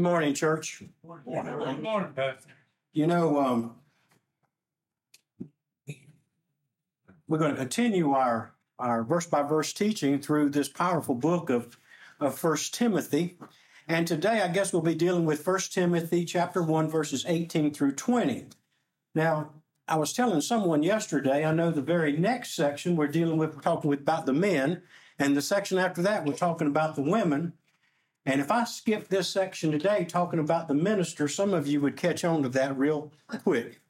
Good morning, church. Good morning, Pastor. You know, um, we're going to continue our, our verse by verse teaching through this powerful book of, of First Timothy. And today, I guess we'll be dealing with First Timothy chapter 1, verses 18 through 20. Now, I was telling someone yesterday, I know the very next section we're dealing with, we're talking with about the men, and the section after that, we're talking about the women. And if I skip this section today talking about the minister, some of you would catch on to that real quick.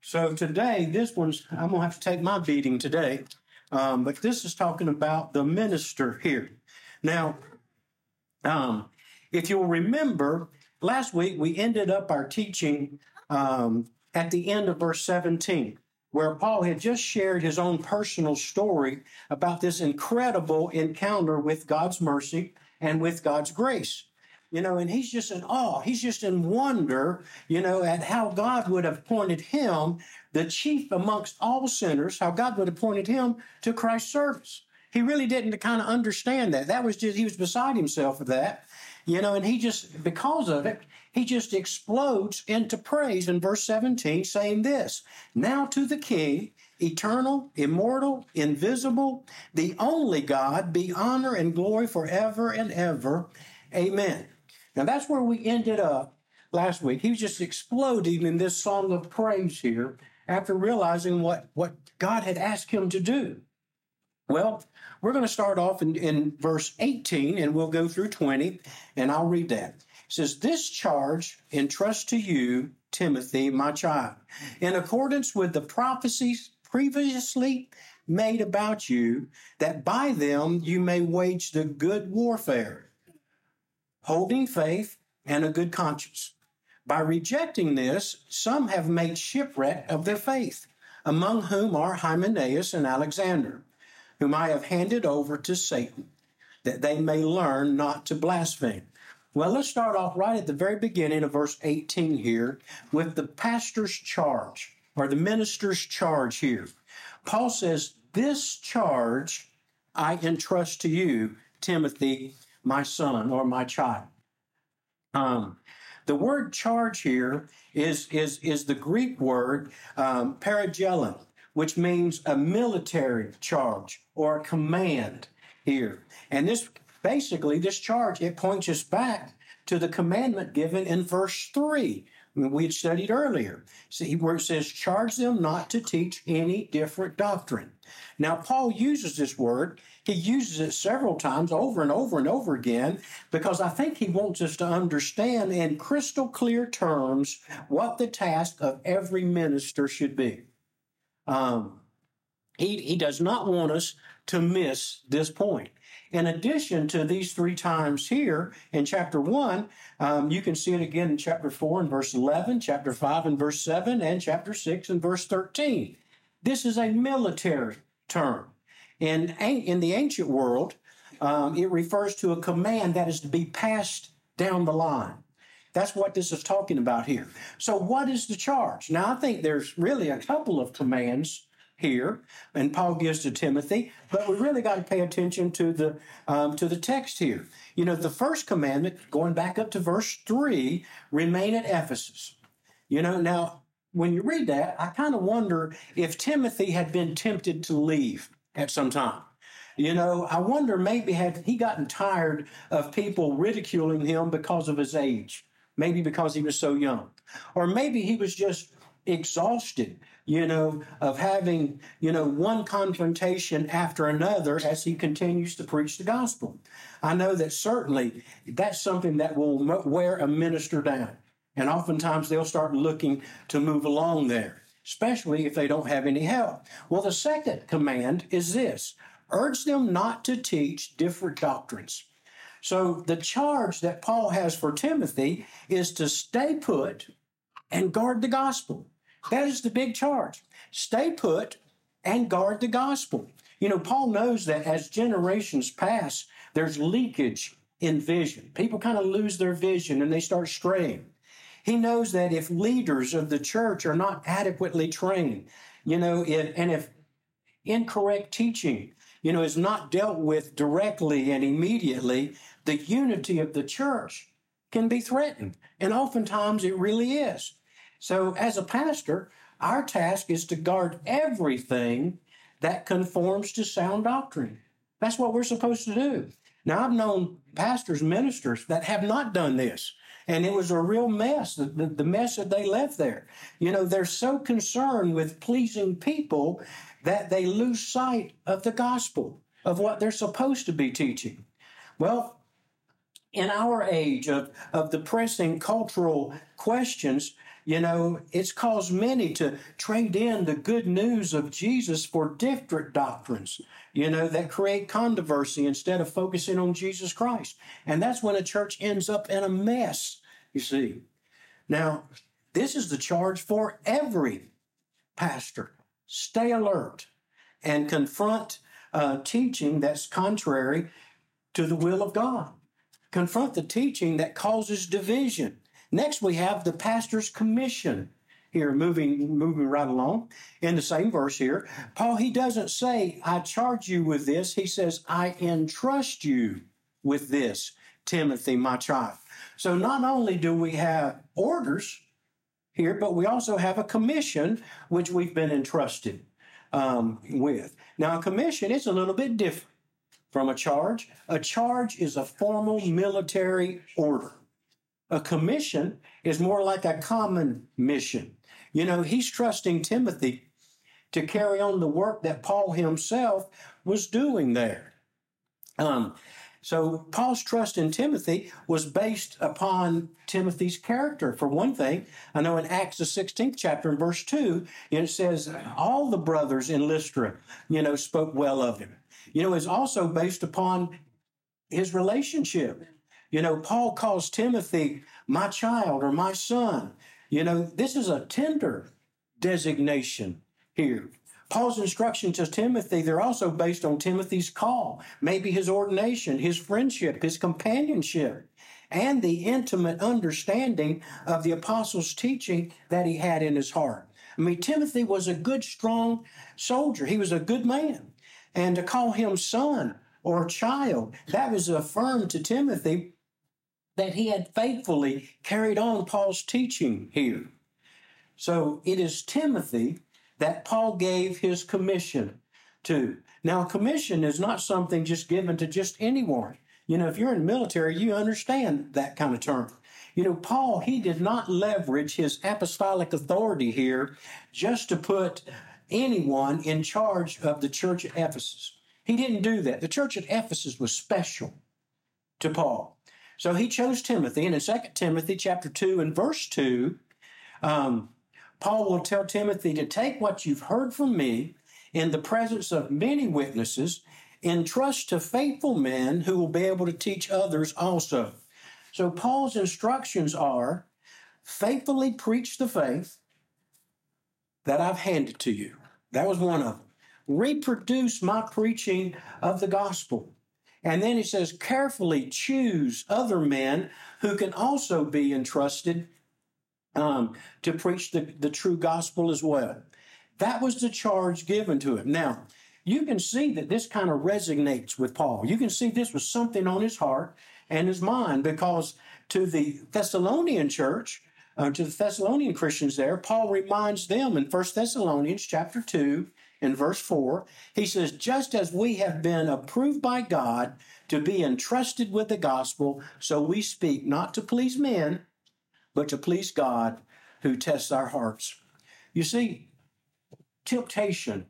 So today, this one's, I'm going to have to take my beating today. Um, but this is talking about the minister here. Now, um, if you'll remember, last week we ended up our teaching um, at the end of verse 17, where Paul had just shared his own personal story about this incredible encounter with God's mercy and with God's grace. You know, and he's just in awe. He's just in wonder, you know, at how God would have appointed him, the chief amongst all sinners, how God would have appointed him to Christ's service. He really didn't kind of understand that. That was just, he was beside himself with that. You know, and he just, because of it, he just explodes into praise in verse 17, saying this Now to the King, eternal, immortal, invisible, the only God, be honor and glory forever and ever. Amen. Now that's where we ended up last week. He was just exploding in this song of praise here after realizing what, what God had asked him to do. Well, we're going to start off in, in verse 18 and we'll go through 20, and I'll read that. It says, This charge entrust to you, Timothy, my child, in accordance with the prophecies previously made about you, that by them you may wage the good warfare, holding faith and a good conscience. By rejecting this, some have made shipwreck of their faith, among whom are Hymenaeus and Alexander, whom I have handed over to Satan, that they may learn not to blaspheme. Well, let's start off right at the very beginning of verse 18 here with the pastor's charge or the minister's charge here. Paul says, This charge I entrust to you, Timothy, my son or my child. Um, the word charge here is, is, is the Greek word um, which means a military charge or a command here. And this basically, this charge, it points us back to the commandment given in verse 3 we had studied earlier. See where it says, charge them not to teach any different doctrine. Now, Paul uses this word. He uses it several times over and over and over again because I think he wants us to understand in crystal clear terms what the task of every minister should be. Um, he, he does not want us to miss this point. In addition to these three times here in chapter 1, um, you can see it again in chapter 4 and verse 11, chapter 5 and verse 7, and chapter 6 and verse 13. This is a military term. In, in the ancient world, um, it refers to a command that is to be passed down the line. That's what this is talking about here. So, what is the charge? Now, I think there's really a couple of commands here, and Paul gives to Timothy. But we really got to pay attention to the um, to the text here. You know, the first commandment, going back up to verse three, remain at Ephesus. You know, now when you read that, I kind of wonder if Timothy had been tempted to leave at some time. You know, I wonder maybe had he gotten tired of people ridiculing him because of his age, maybe because he was so young, or maybe he was just exhausted you know, of having, you know, one confrontation after another as he continues to preach the gospel. I know that certainly that's something that will wear a minister down. And oftentimes they'll start looking to move along there, especially if they don't have any help. Well, the second command is this urge them not to teach different doctrines. So the charge that Paul has for Timothy is to stay put and guard the gospel. That is the big charge. Stay put and guard the gospel. You know, Paul knows that as generations pass, there's leakage in vision. People kind of lose their vision and they start straying. He knows that if leaders of the church are not adequately trained, you know, and if incorrect teaching, you know, is not dealt with directly and immediately, the unity of the church can be threatened. And oftentimes it really is. So, as a pastor, our task is to guard everything that conforms to sound doctrine. That's what we're supposed to do. Now, I've known pastors, ministers that have not done this, and it was a real mess, the, mess that they left there. You know, they're so concerned with pleasing people that they lose sight of the gospel, of what they're supposed to be teaching. Well, in our age of, of the pressing cultural questions, you know, it's caused many to trade in the good news of Jesus for different doctrines, you know, that create controversy instead of focusing on Jesus Christ. And that's when a church ends up in a mess, you see. Now, this is the charge for every pastor. Stay alert and confront uh, teaching that's contrary to the will of God. Confront the teaching that causes division Next, we have the pastor's commission here, moving, moving right along in the same verse here. Paul, he doesn't say, I charge you with this. He says, I entrust you with this, Timothy, my child. So not only do we have orders here, but we also have a commission which we've been entrusted um, with. Now, a commission is a little bit different from a charge. A charge is a formal military order. A commission is more like a common mission. You know, he's trusting Timothy to carry on the work that Paul himself was doing there. Um, so Paul's trust in Timothy was based upon Timothy's character. For one thing, I know in Acts the 16th chapter in verse 2, it says all the brothers in Lystra, you know, spoke well of him. You know, it's also based upon his relationship. You know, Paul calls Timothy my child or my son. You know, this is a tender designation here. Paul's instructions to Timothy, they're also based on Timothy's call, maybe his ordination, his friendship, his companionship, and the intimate understanding of the apostles' teaching that he had in his heart. I mean, Timothy was a good, strong soldier. He was a good man. And to call him son or child, that was affirmed to Timothy that he had faithfully carried on Paul's teaching here. So it is Timothy that Paul gave his commission to. Now, a commission is not something just given to just anyone. You know, if you're in the military, you understand that kind of term. You know, Paul, he did not leverage his apostolic authority here just to put anyone in charge of the church at Ephesus. He didn't do that. The church at Ephesus was special to Paul. So he chose Timothy, and in 2 Timothy chapter 2 and verse 2, um, Paul will tell Timothy to take what you've heard from me in the presence of many witnesses, entrust to faithful men who will be able to teach others also. So Paul's instructions are faithfully preach the faith that I've handed to you. That was one of them. Reproduce my preaching of the gospel. And then he says, carefully choose other men who can also be entrusted um, to preach the, the true gospel as well. That was the charge given to him. Now, you can see that this kind of resonates with Paul. You can see this was something on his heart and his mind because to the Thessalonian church, uh, to the Thessalonian Christians there, Paul reminds them in 1 Thessalonians chapter 2 in verse 4, he says, Just as we have been approved by God to be entrusted with the gospel, so we speak not to please men, but to please God who tests our hearts. You see, temptation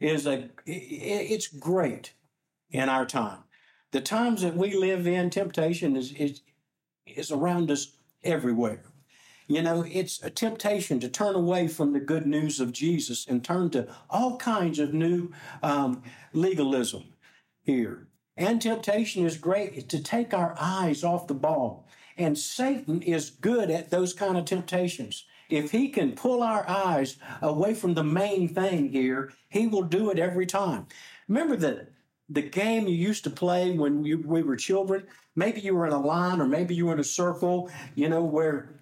is a it's great in our time. The times that we live in, temptation is is, is around us everywhere. You know, it's a temptation to turn away from the good news of Jesus and turn to all kinds of new um, legalism here. And temptation is great to take our eyes off the ball. And Satan is good at those kind of temptations. If he can pull our eyes away from the main thing here, he will do it every time. Remember that the game you used to play when you, we were children? Maybe you were in a line or maybe you were in a circle, you know, where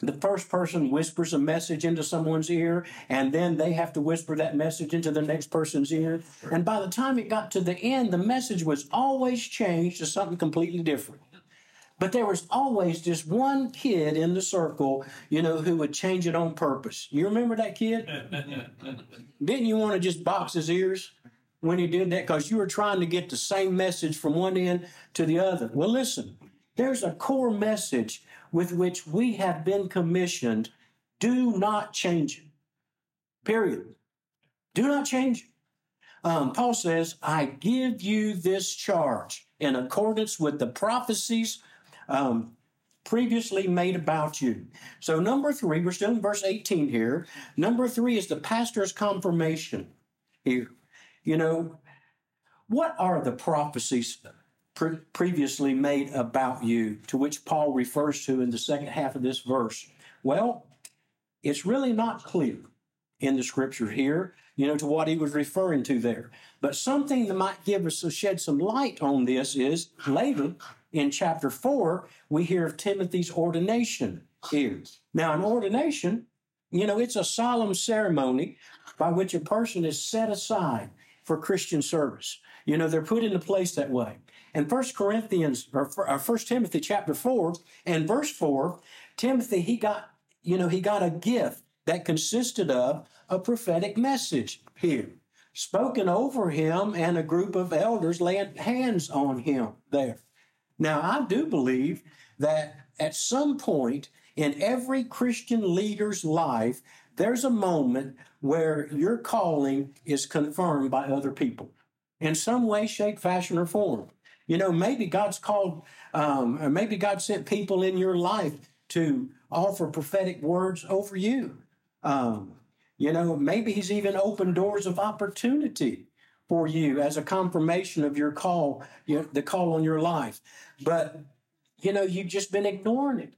the first person whispers a message into someone's ear, and then they have to whisper that message into the next person's ear. And by the time it got to the end, the message was always changed to something completely different. But there was always just one kid in the circle, you know, who would change it on purpose. You remember that kid? Didn't you want to just box his ears when he did that? Because you were trying to get the same message from one end to the other. Well, listen, there's a core message with which we have been commissioned. Do not change it. Period. Do not change it. Um, Paul says, I give you this charge in accordance with the prophecies um, previously made about you. So, number three, we're still in verse 18 here. Number three is the pastor's confirmation here. You know, what are the prophecies pre- previously made about you to which Paul refers to in the second half of this verse? Well, it's really not clear in the scripture here, you know, to what he was referring to there. But something that might give us uh, shed some light on this is later in chapter four, we hear of Timothy's ordination here. Now, an ordination, you know, it's a solemn ceremony by which a person is set aside for Christian service. You know, they're put into place that way. And First Corinthians or First Timothy chapter four and verse four, Timothy he got you know he got a gift that consisted of a prophetic message here, spoken over him, and a group of elders laying hands on him there. Now, I do believe that at some point in every Christian leader's life, there's a moment where your calling is confirmed by other people in some way, shape, fashion, or form. You know, maybe God's called, um, maybe God sent people in your life to offer prophetic words over you. Um, you know, maybe He's even opened doors of opportunity for you as a confirmation of your call, you know, the call on your life. But, you know, you've just been ignoring it.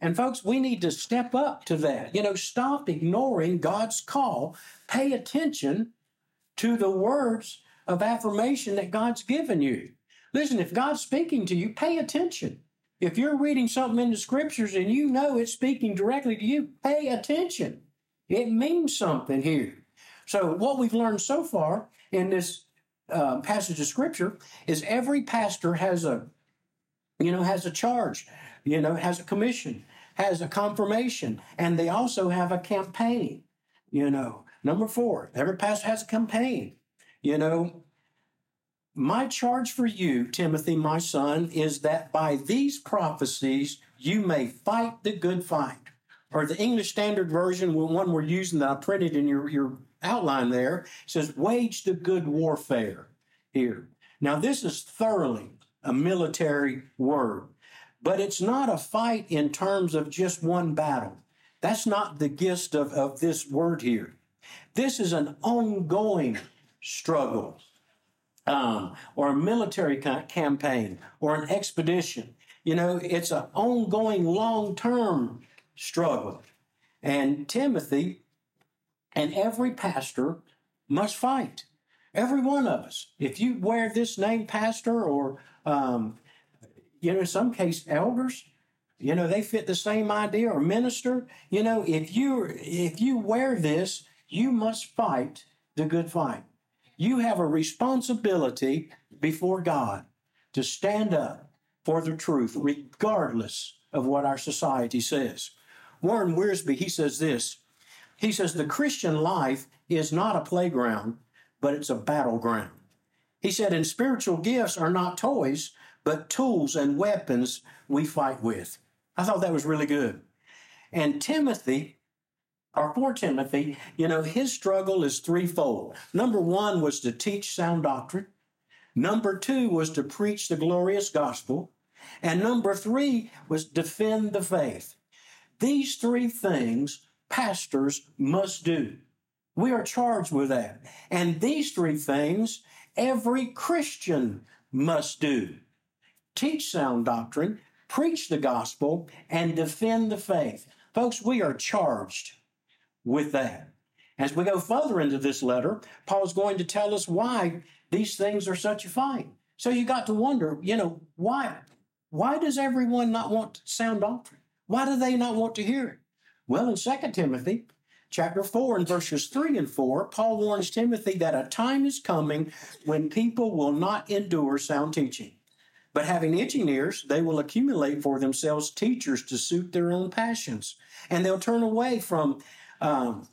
And folks, we need to step up to that. You know, stop ignoring God's call. Pay attention to the words of affirmation that God's given you. Listen, if God's speaking to you, pay attention. If you're reading something in the scriptures and you know it's speaking directly to you, pay attention. It means something here. So, what we've learned so far in this uh, passage of scripture is every pastor has a, you know, has a charge, you know, has a commission, has a confirmation, and they also have a campaign. You know, number four, every pastor has a campaign. You know, my charge for you, Timothy, my son, is that by these prophecies you may fight the good fight. Or the English Standard Version, one we're using that I printed in your, your outline there says, wage the good warfare here. Now, this is thoroughly a military word, but it's not a fight in terms of just one battle. That's not the gist of, of this word here. This is an ongoing struggle, um, or a military campaign, or an expedition. You know, it's an ongoing, long term struggle. And Timothy and every pastor must fight. Every one of us. If you wear this name, pastor, or, um, you know, in some case, elders, you know, they fit the same idea, or minister. You know, if you if you wear this, you must fight the good fight. You have a responsibility before God to stand up for the truth, regardless of what our society says. Warren Wiersbe, he says this he says the Christian life is not a playground, but it's a battleground. He said, and spiritual gifts are not toys, but tools and weapons we fight with. I thought that was really good. And Timothy, or for Timothy, you know, his struggle is threefold. Number one was to teach sound doctrine. Number two was to preach the glorious gospel. And number three was defend the faith. These three things pastors must do. We are charged with that. And these three things every Christian must do teach sound doctrine, preach the gospel, and defend the faith. Folks, we are charged with that. As we go further into this letter, Paul's going to tell us why these things are such a fight. So you got to wonder, you know, why? Why does everyone not want sound doctrine? Why do they not want to hear it? Well, in 2 Timothy chapter 4 and verses 3 and 4, Paul warns Timothy that a time is coming when people will not endure sound teaching. But having itching ears, they will accumulate for themselves teachers to suit their own passions. And they'll turn away from um,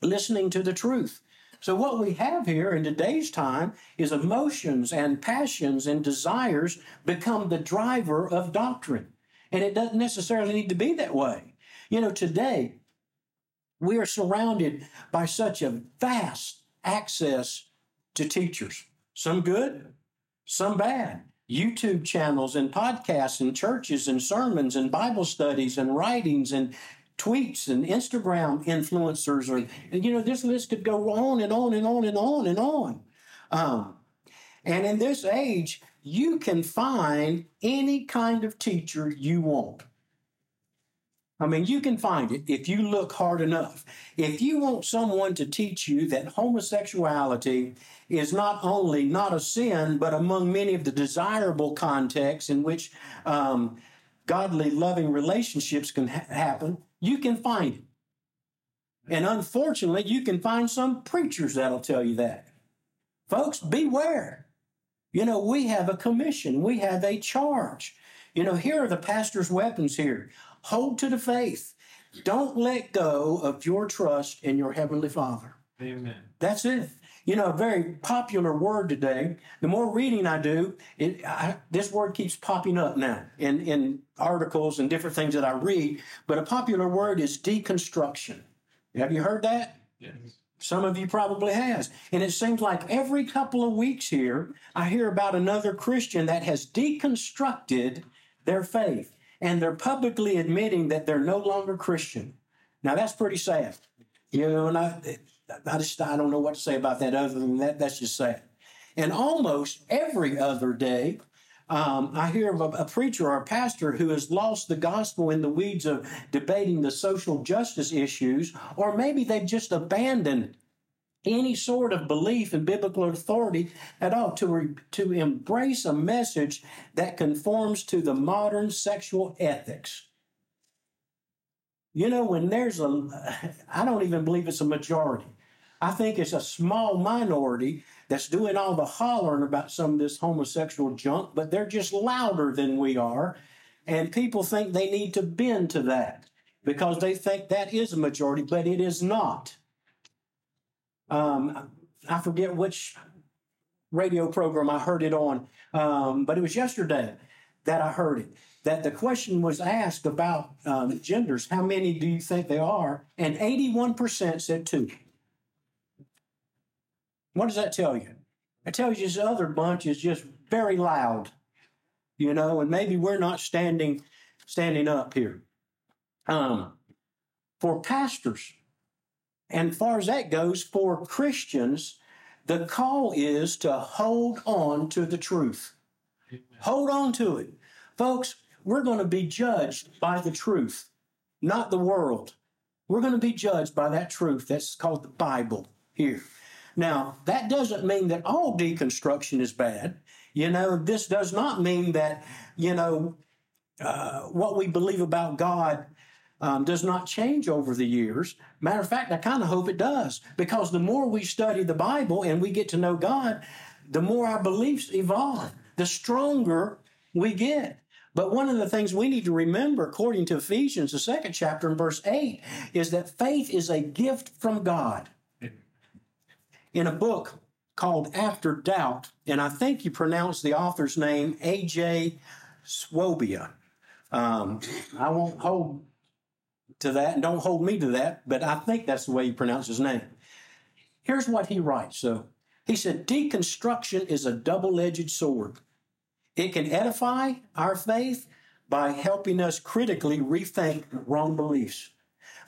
listening to the truth. So, what we have here in today's time is emotions and passions and desires become the driver of doctrine. And it doesn't necessarily need to be that way. You know, today we are surrounded by such a vast access to teachers, some good, some bad. YouTube channels and podcasts and churches and sermons and Bible studies and writings and tweets and Instagram influencers, or you know, this list could go on and on and on and on and on. Um, and in this age, you can find any kind of teacher you want. I mean, you can find it if you look hard enough. If you want someone to teach you that homosexuality is not only not a sin, but among many of the desirable contexts in which um, godly, loving relationships can ha- happen, you can find it. And unfortunately, you can find some preachers that'll tell you that. Folks, beware. You know, we have a commission, we have a charge. You know, here are the pastor's weapons here. Hold to the faith. Don't let go of your trust in your Heavenly Father. Amen. That's it. You know, a very popular word today. The more reading I do, it, I, this word keeps popping up now in, in articles and different things that I read. But a popular word is deconstruction. Have you heard that? Yes. Some of you probably has. And it seems like every couple of weeks here, I hear about another Christian that has deconstructed their faith and they're publicly admitting that they're no longer Christian. Now that's pretty sad. You know, and I, I just I don't know what to say about that other than that. That's just sad. And almost every other day, um, I hear of a, a, preacher or a pastor who has lost the gospel in the weeds of debating the social justice issues, or maybe they've just abandoned any sort of belief in biblical authority at all to, re, to embrace a message that conforms to the modern sexual ethics. You know, when there's a, I don't even believe it's a majority. I think it's a small minority that's doing all the hollering about some of this homosexual junk, but they're just louder than we are. And people think they need to bend to that because they think that is a majority, but it is not. Um, I forget which radio program I heard it on, um, but it was yesterday that I heard it. That the question was asked about um, genders. How many do you think there are? And 81% said two. What does that tell you? It tells you this other bunch is just very loud, you know, and maybe we're not standing standing up here. Um, for pastors, and far as that goes, for Christians, the call is to hold on to the truth. Amen. Hold on to it. Folks, we're going to be judged by the truth, not the world. We're going to be judged by that truth that's called the Bible here. Now, that doesn't mean that all deconstruction is bad. You know, this does not mean that, you know, uh, what we believe about God um, does not change over the years. Matter of fact, I kind of hope it does because the more we study the Bible and we get to know God, the more our beliefs evolve, the stronger we get. But one of the things we need to remember, according to Ephesians, the second chapter in verse 8, is that faith is a gift from God in a book called After Doubt, and I think you pronounce the author's name A.J. Swobia. Um, I won't hold to that, and don't hold me to that, but I think that's the way you pronounce his name. Here's what he writes. So he said, deconstruction is a double-edged sword. It can edify our faith by helping us critically rethink wrong beliefs.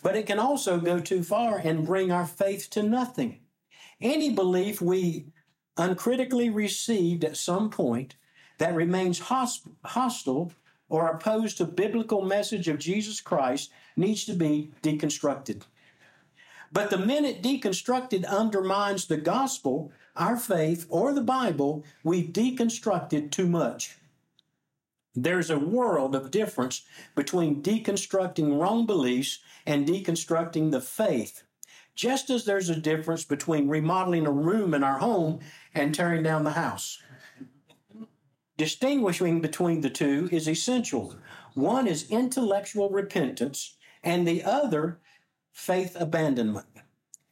But it can also go too far and bring our faith to nothing. Any belief we uncritically received at some point that remains hostile or opposed to biblical message of Jesus Christ needs to be deconstructed. But the minute deconstructed undermines the gospel, our faith, or the Bible, we've deconstructed too much. There's a world of difference between deconstructing wrong beliefs and deconstructing the faith just as there's a difference between remodeling a room in our home and tearing down the house. distinguishing between the two is essential. One is intellectual repentance, and the other, faith abandonment.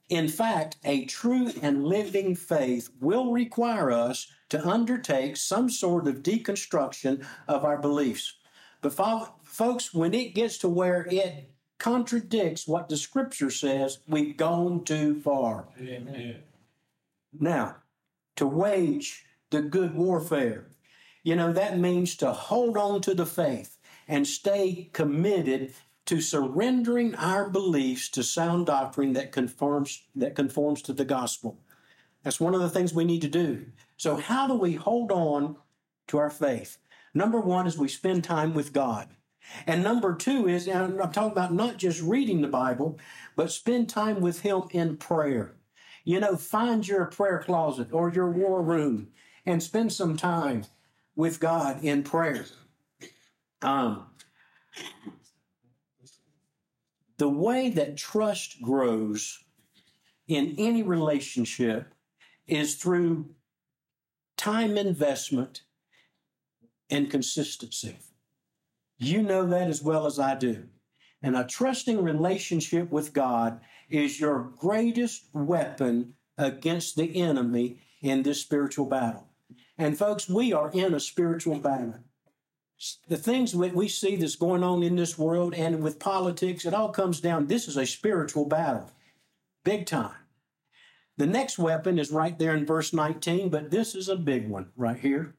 In fact, a true and living faith will require us to undertake some sort of deconstruction of our beliefs. But, folks, when it gets to where it contradicts what the scripture says, we've gone too far. Amen. Now, to wage the good warfare, you know, that means to hold on to the faith and stay committed to surrendering our beliefs to sound doctrine that conforms that conforms to the gospel. That's one of the things we need to do. So how do we hold on to our faith? Number 1 is we spend time with God. And number 2 is and I'm talking about not just reading the Bible, but spend time with him in prayer. You know, find your prayer closet or your war room and spend some time with God in prayer. Um, the way that trust grows in any relationship is through time investment and consistency. You know that as well as I do. And a trusting relationship with God is your greatest weapon against the enemy in this spiritual battle. And folks, we are in a spiritual battle. The things that we see that's going on in this world and with politics, it all comes down. This is a spiritual battle, big time. The next weapon is right there in verse 19, but this is a big one right here.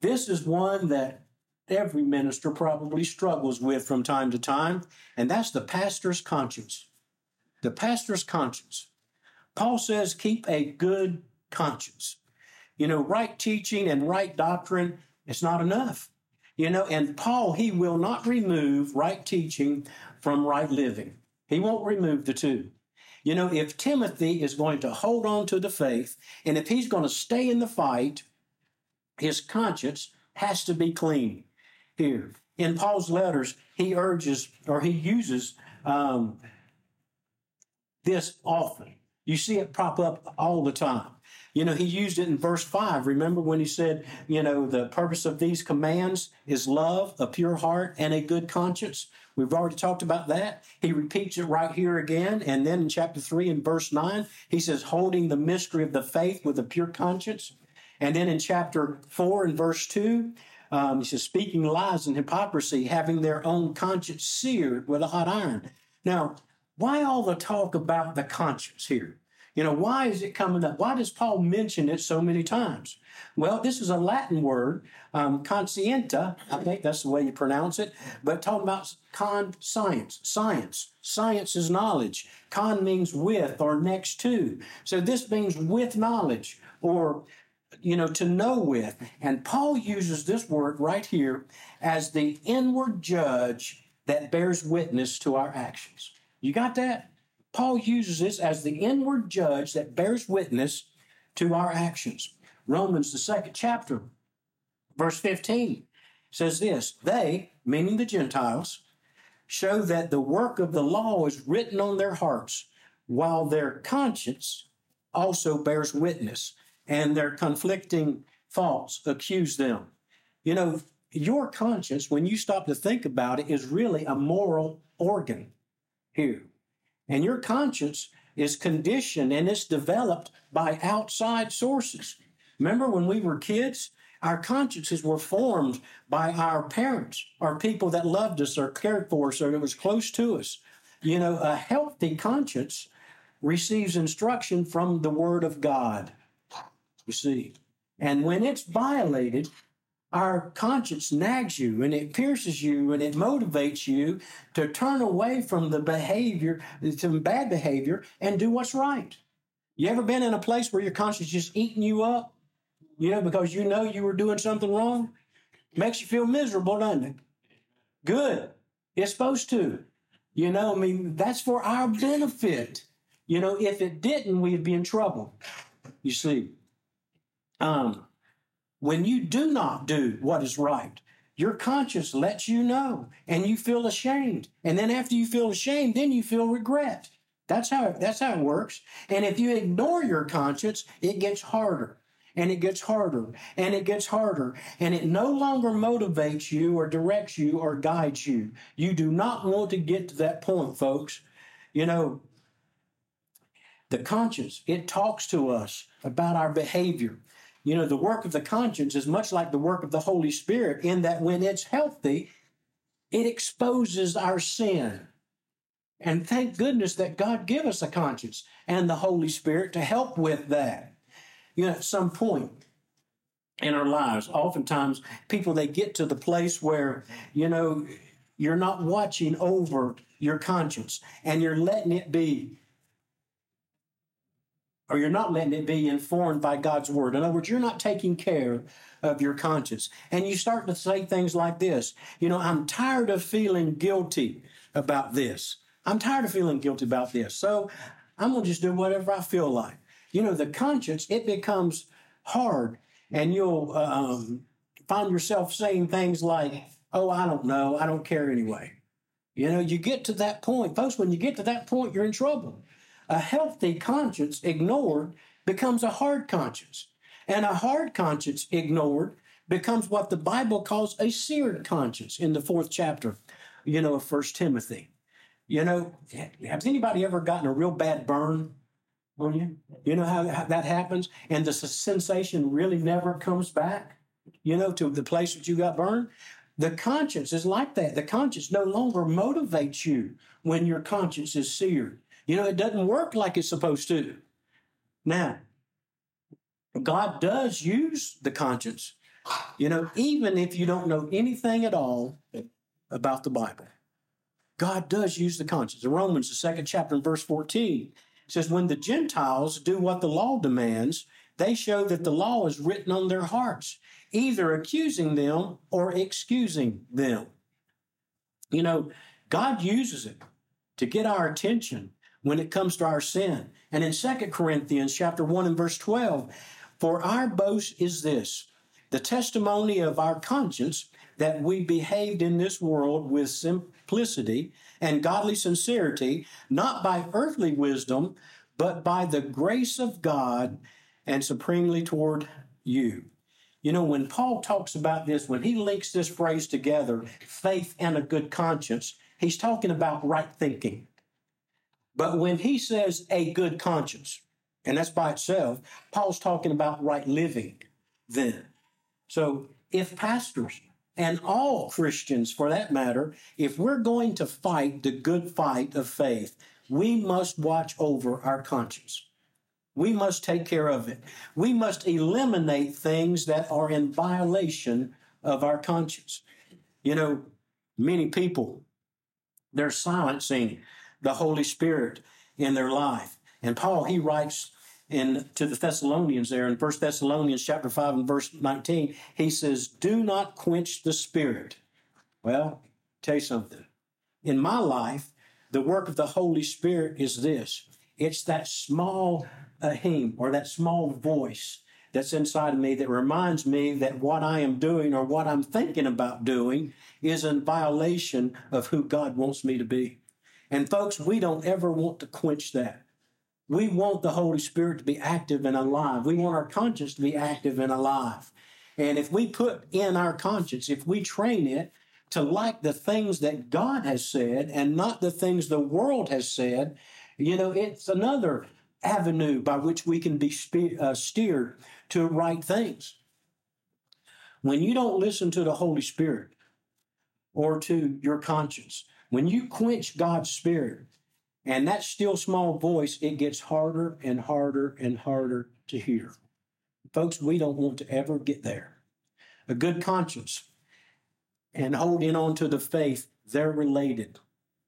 This is one that every minister probably struggles with from time to time, and that's the pastor's conscience. The pastor's conscience. Paul says, keep a good conscience. You know, right teaching and right doctrine, it's not enough. You know, and Paul, he will not remove right teaching from right living. He won't remove the two. You know, if Timothy is going to hold on to the faith, and if he's going to stay in the fight, his conscience has to be clean. Here, in Paul's letters, he urges or he uses um, this often. You see it pop up all the time. You know, he used it in verse 5. Remember when he said, you know, the purpose of these commands is love, a pure heart, and a good conscience? We've already talked about that. He repeats it right here again. And then in chapter 3 and verse 9, he says, holding the mystery of the faith with a pure conscience. And then in chapter 4 and verse 2, um, he says, speaking lies and hypocrisy, having their own conscience seared with a hot iron. Now, why all the talk about the conscience here? You know, why is it coming up? Why does Paul mention it so many times? Well, this is a Latin word, um, conscienta, I think that's the way you pronounce it, but talking about con science, science. Science is knowledge. Con means with or next to. So this means with knowledge or you know, to know with. And Paul uses this word right here as the inward judge that bears witness to our actions. You got that? Paul uses this as the inward judge that bears witness to our actions. Romans, the second chapter, verse 15 says this They, meaning the Gentiles, show that the work of the law is written on their hearts, while their conscience also bears witness, and their conflicting thoughts accuse them. You know, your conscience, when you stop to think about it, is really a moral organ here. And your conscience is conditioned and it's developed by outside sources. Remember when we were kids? Our consciences were formed by our parents or people that loved us or cared for us or that was close to us. You know, a healthy conscience receives instruction from the Word of God. You see. And when it's violated, our conscience nags you and it pierces you and it motivates you to turn away from the behavior, some bad behavior, and do what's right. You ever been in a place where your conscience just eating you up? You know, because you know you were doing something wrong? Makes you feel miserable, doesn't it? Good. It's supposed to. You know, I mean, that's for our benefit. You know, if it didn't, we'd be in trouble. You see. Um, when you do not do what is right, your conscience lets you know and you feel ashamed. And then after you feel ashamed, then you feel regret. That's how, that's how it works. And if you ignore your conscience, it gets harder. and it gets harder and it gets harder and it no longer motivates you or directs you or guides you. You do not want to get to that point, folks. You know, the conscience, it talks to us about our behavior. You know, the work of the conscience is much like the work of the Holy Spirit in that when it's healthy, it exposes our sin. And thank goodness that God give us a conscience and the Holy Spirit to help with that. You know, at some point in our lives, oftentimes people they get to the place where, you know, you're not watching over your conscience and you're letting it be or you're not letting it be informed by God's word. In other words, you're not taking care of your conscience. And you start to say things like this You know, I'm tired of feeling guilty about this. I'm tired of feeling guilty about this. So I'm going to just do whatever I feel like. You know, the conscience, it becomes hard, and you'll um, find yourself saying things like, Oh, I don't know. I don't care anyway. You know, you get to that point. Folks, when you get to that point, you're in trouble. A healthy conscience ignored becomes a hard conscience. And a hard conscience ignored becomes what the Bible calls a seared conscience in the fourth chapter, you know, of First Timothy. You know, has anybody ever gotten a real bad burn on you? You know how, how that happens? And the sensation really never comes back, you know, to the place that you got burned? The conscience is like that. The conscience no longer motivates you when your conscience is seared. You know, it doesn't work like it's supposed to. Now, God does use the conscience, you know, even if you don't know anything at all about the Bible. God does use the conscience. In Romans, the second chapter, and verse 14, says, When the Gentiles do what the law demands, they show that the law is written on their hearts, either accusing them or excusing them. You know, God uses it to get our attention when it comes to our sin. And in 2 Corinthians chapter 1 and verse 12, for our boast is this, the testimony of our conscience that we behaved in this world with simplicity and godly sincerity, not by earthly wisdom, but by the grace of God and supremely toward you. You know, when Paul talks about this, when he links this phrase together, faith and a good conscience, he's talking about right thinking. But when he says a good conscience, and that's by itself, Paul's talking about right living then. So if pastors and all Christians for that matter, if we're going to fight the good fight of faith, we must watch over our conscience. We must take care of it. We must eliminate things that are in violation of our conscience. You know, many people, they're silencing the Holy Spirit in their life. And Paul, he writes in to the Thessalonians there in 1 Thessalonians chapter 5 and verse 19, he says, Do not quench the spirit. Well, tell you something. In my life, the work of the Holy Spirit is this. It's that small hymn or that small voice that's inside of me that reminds me that what I am doing or what I'm thinking about doing is in violation of who God wants me to be. And folks, we don't ever want to quench that. We want the Holy Spirit to be active and alive. We want our conscience to be active and alive. And if we put in our conscience, if we train it to like the things that God has said and not the things the world has said, you know, it's another avenue by which we can be spe- uh, steered to right things. When you don't listen to the Holy Spirit or to your conscience, when you quench God's Spirit and that still small voice, it gets harder and harder and harder to hear. Folks, we don't want to ever get there. A good conscience and holding on to the faith, they're related.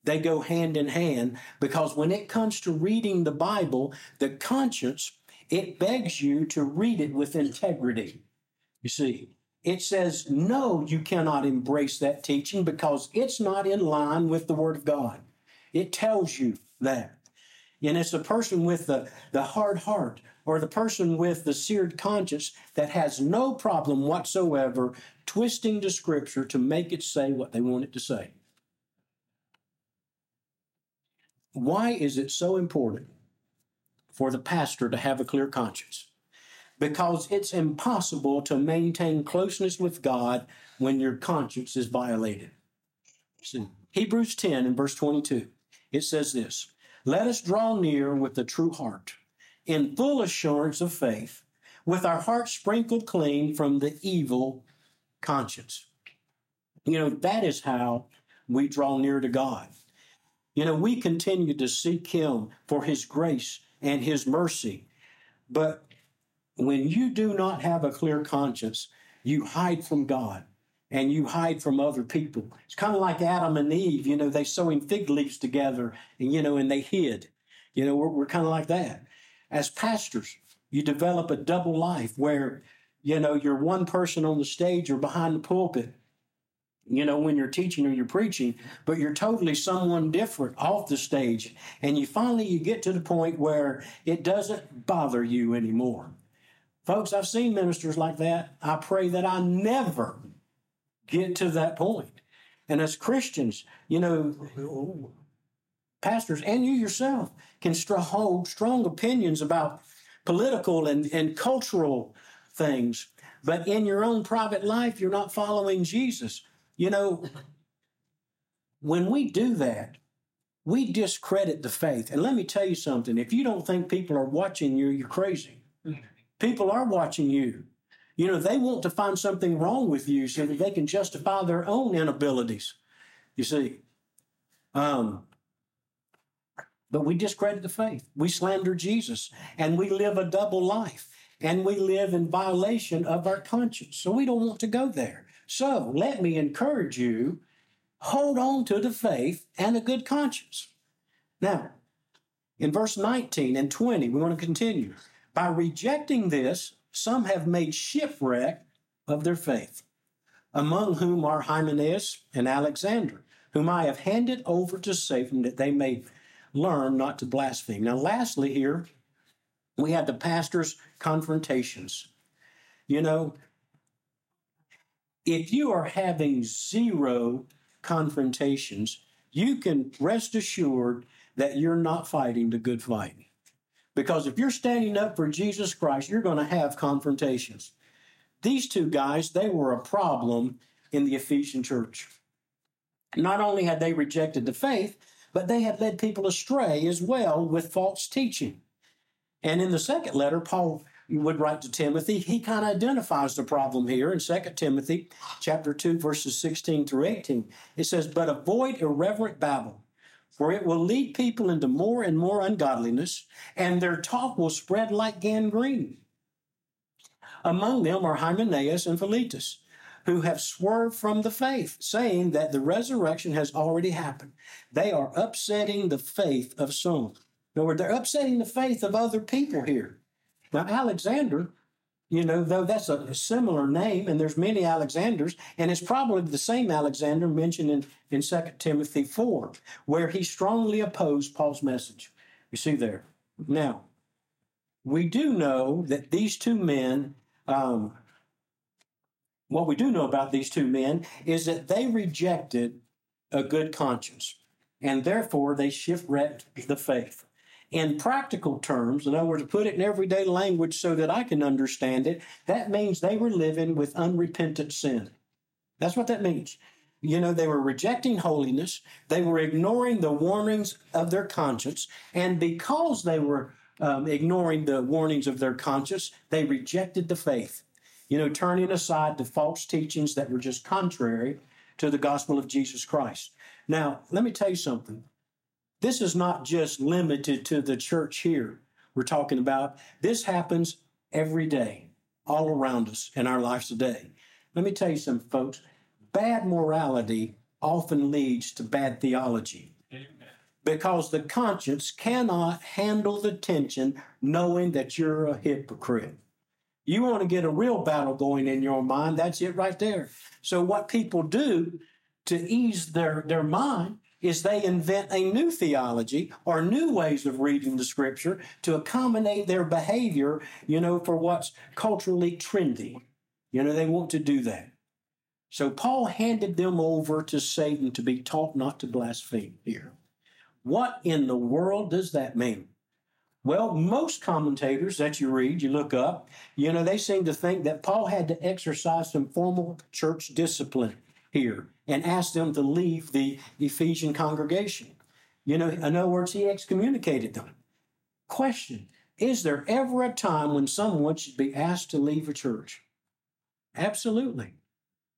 They go hand in hand because when it comes to reading the Bible, the conscience, it begs you to read it with integrity. You see, it says, no, you cannot embrace that teaching because it's not in line with the Word of God. It tells you that. And it's the person with the, the hard heart or the person with the seared conscience that has no problem whatsoever twisting the scripture to make it say what they want it to say. Why is it so important for the pastor to have a clear conscience? Because it's impossible to maintain closeness with God when your conscience is violated. See, Hebrews 10 and verse 22, it says this Let us draw near with a true heart, in full assurance of faith, with our hearts sprinkled clean from the evil conscience. You know, that is how we draw near to God. You know, we continue to seek Him for His grace and His mercy. But when you do not have a clear conscience, you hide from God and you hide from other people. It's kind of like Adam and Eve, you know, they sewing fig leaves together and, you know, and they hid. You know, we're, we're kind of like that. As pastors, you develop a double life where, you know, you're one person on the stage or behind the pulpit, you know, when you're teaching or you're preaching, but you're totally someone different off the stage. And you finally, you get to the point where it doesn't bother you anymore. Folks, I've seen ministers like that. I pray that I never get to that point. And as Christians, you know, pastors and you yourself can hold strong opinions about political and, and cultural things, but in your own private life, you're not following Jesus. You know, when we do that, we discredit the faith. And let me tell you something if you don't think people are watching you, you're crazy. Mm. People are watching you. You know, they want to find something wrong with you so that they can justify their own inabilities. You see. Um, but we discredit the faith. We slander Jesus and we live a double life and we live in violation of our conscience. So we don't want to go there. So let me encourage you hold on to the faith and a good conscience. Now, in verse 19 and 20, we want to continue. By rejecting this, some have made shipwreck of their faith, among whom are Hymenaeus and Alexander, whom I have handed over to Satan that they may learn not to blaspheme. Now, lastly, here we have the pastor's confrontations. You know, if you are having zero confrontations, you can rest assured that you're not fighting the good fight. Because if you're standing up for Jesus Christ, you're going to have confrontations. These two guys, they were a problem in the Ephesian church. Not only had they rejected the faith, but they had led people astray as well with false teaching. And in the second letter, Paul would write to Timothy, he kind of identifies the problem here in 2 Timothy chapter 2, verses 16 through 18. It says, But avoid irreverent babble for it will lead people into more and more ungodliness, and their talk will spread like gangrene. Among them are Hymenaeus and Philetus, who have swerved from the faith, saying that the resurrection has already happened. They are upsetting the faith of some. In other words, they're upsetting the faith of other people here. Now, Alexander you know, though that's a, similar name, and there's many Alexanders, and it's probably the same Alexander mentioned in, in 2 Timothy 4, where he strongly opposed Paul's message. You see there. Now, we do know that these two men, um, what we do know about these two men is that they rejected a good conscience, and therefore they shipwrecked the faith in practical terms, in other words, to put it in everyday language so that I can understand it, that means they were living with unrepentant sin. That's what that means. You know, they were rejecting holiness, they were ignoring the warnings of their conscience, and because they were um, ignoring the warnings of their conscience, they rejected the faith. You know, turning aside to false teachings that were just contrary to the gospel of Jesus Christ. Now, let me tell you something. This is not just limited to the church here we're talking about. This happens every day, all around us in our lives today. Let me tell you something, folks. Bad morality often leads to bad theology. Because the conscience cannot handle the tension knowing that you're a hypocrite. You want to get a real battle going in your mind, that's it right there. So, what people do to ease their, their mind is they invent a new theology or new ways of reading the scripture to accommodate their behavior, you know, for what's culturally trendy. You know, they want to do that. So Paul handed them over to Satan to be taught not to blaspheme here. What in the world does that mean? Well, most commentators that you read, you look up, you know, they seem to think that Paul had to exercise some formal church discipline here and asked them to leave the Ephesian congregation. You know, in other words, he excommunicated them. Question Is there ever a time when someone should be asked to leave a church? Absolutely.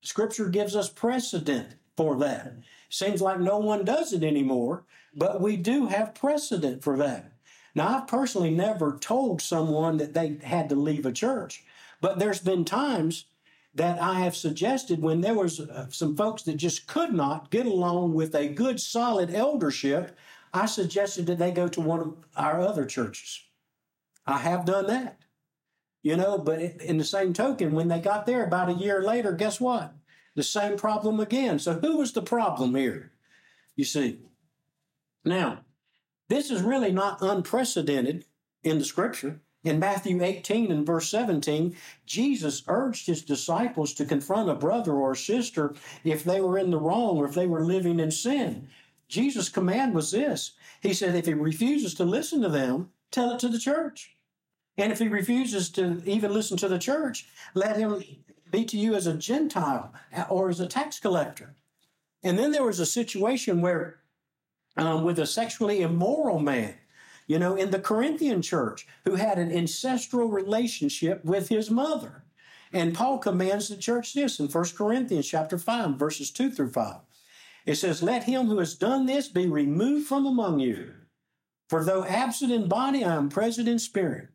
Scripture gives us precedent for that. Seems like no one does it anymore, but we do have precedent for that. Now, I've personally never told someone that they had to leave a church, but there's been times that I have suggested when there was uh, some folks that just could not get along with a good, solid eldership, I suggested that they go to one of our other churches. I have done that, you know, but in the same token, when they got there about a year later, guess what? The same problem again. So who was the problem here? You see. Now, this is really not unprecedented in the scripture. In Matthew 18 and verse 17, Jesus urged his disciples to confront a brother or a sister if they were in the wrong or if they were living in sin. Jesus' command was this He said, if he refuses to listen to them, tell it to the church. And if he refuses to even listen to the church, let him be to you as a Gentile or as a tax collector. And then there was a situation where, um, with a sexually immoral man, you know, in the Corinthian church, who had an ancestral relationship with his mother. And Paul commands the church this in 1 Corinthians chapter 5, verses 2 through 5. It says, Let him who has done this be removed from among you. For though absent in body, I am present in spirit.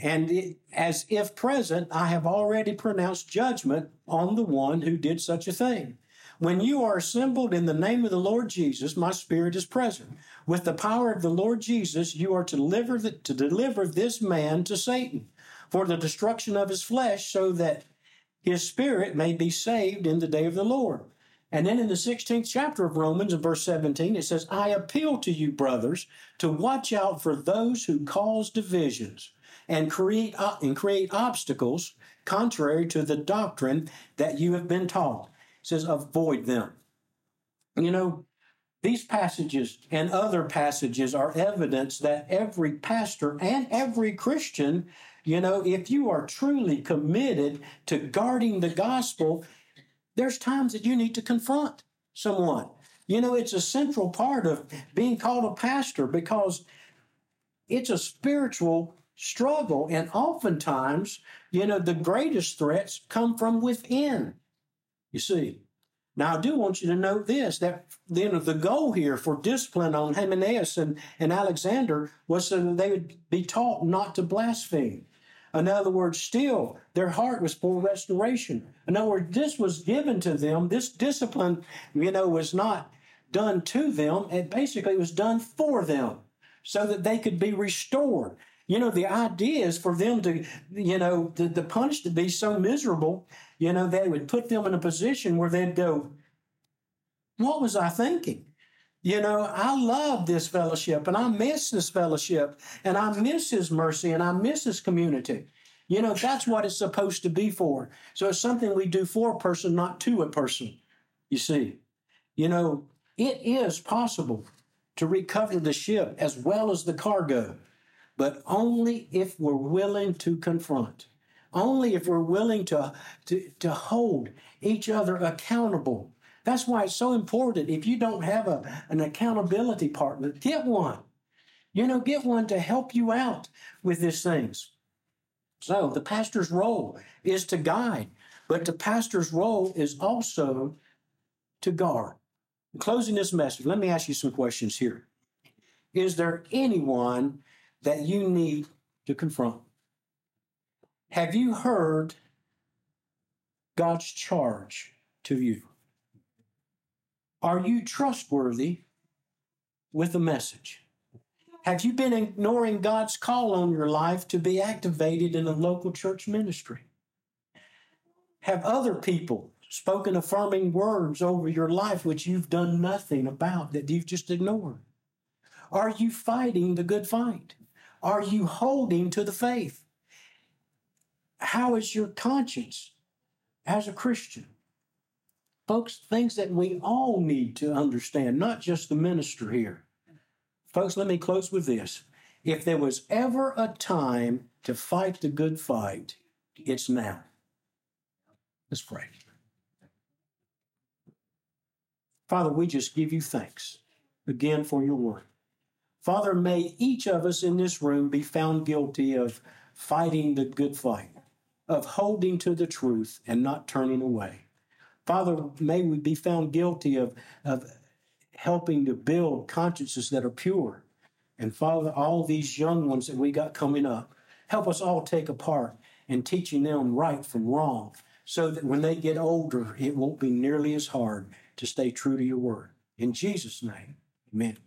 And it, as if present, I have already pronounced judgment on the one who did such a thing. When you are assembled in the name of the Lord Jesus, my spirit is present. With the power of the Lord Jesus, you are to deliver, the, to deliver this man to Satan for the destruction of his flesh, so that his spirit may be saved in the day of the Lord. And then in the 16th chapter of Romans, in verse 17, it says, I appeal to you, brothers, to watch out for those who cause divisions and create, uh, and create obstacles contrary to the doctrine that you have been taught. It says, avoid them. You know, these passages and other passages are evidence that every pastor and every Christian, you know, if you are truly committed to guarding the gospel, there's times that you need to confront someone. You know, it's a central part of being called a pastor because it's a spiritual struggle. And oftentimes, you know, the greatest threats come from within. You see. Now, I do want you to note this that then the goal here for discipline on Hymenaeus and, and Alexander was so that they would be taught not to blaspheme. In other words, still, their heart was for restoration. In other words, this was given to them. This discipline, you know, was not done to them. It basically was done for them so that they could be restored. You know, the idea is for them to, you know, the, the punch to be so miserable, you know, they would put them in a position where they'd go, What was I thinking? You know, I love this fellowship and I miss this fellowship and I miss his mercy and I miss his community. You know, that's what it's supposed to be for. So it's something we do for a person, not to a person. You see, you know, it is possible to recover the ship as well as the cargo but only if we're willing to confront. Only if we're willing to, to, to hold each other accountable. That's why it's so important. If you don't have a, an accountability partner, get one. You know, get one to help you out with these things. So the pastor's role is to guide, but the pastor's role is also to guard. In closing this message, let me ask you some questions here. Is there anyone that you need to confront. Have you heard God's charge to you? Are you trustworthy with the message? Have you been ignoring God's call on your life to be activated in a local church ministry? Have other people spoken affirming words over your life which you've done nothing about, that you've just ignored? Are you fighting the good fight? Are you holding to the faith? How is your conscience as a Christian? Folks, things that we all need to understand, not just the minister here. Folks, let me close with this. If there was ever a time to fight the good fight, it's now. Let's pray. Father, we just give you thanks again for your word. Father, may each of us in this room be found guilty of fighting the good fight, of holding to the truth and not turning away. Father, may we be found guilty of, of helping to build consciences that are pure. And Father, all these young ones that we got coming up, help us all take a part in teaching them right from wrong so that when they get older, it won't be nearly as hard to stay true to your word. In Jesus' name, amen.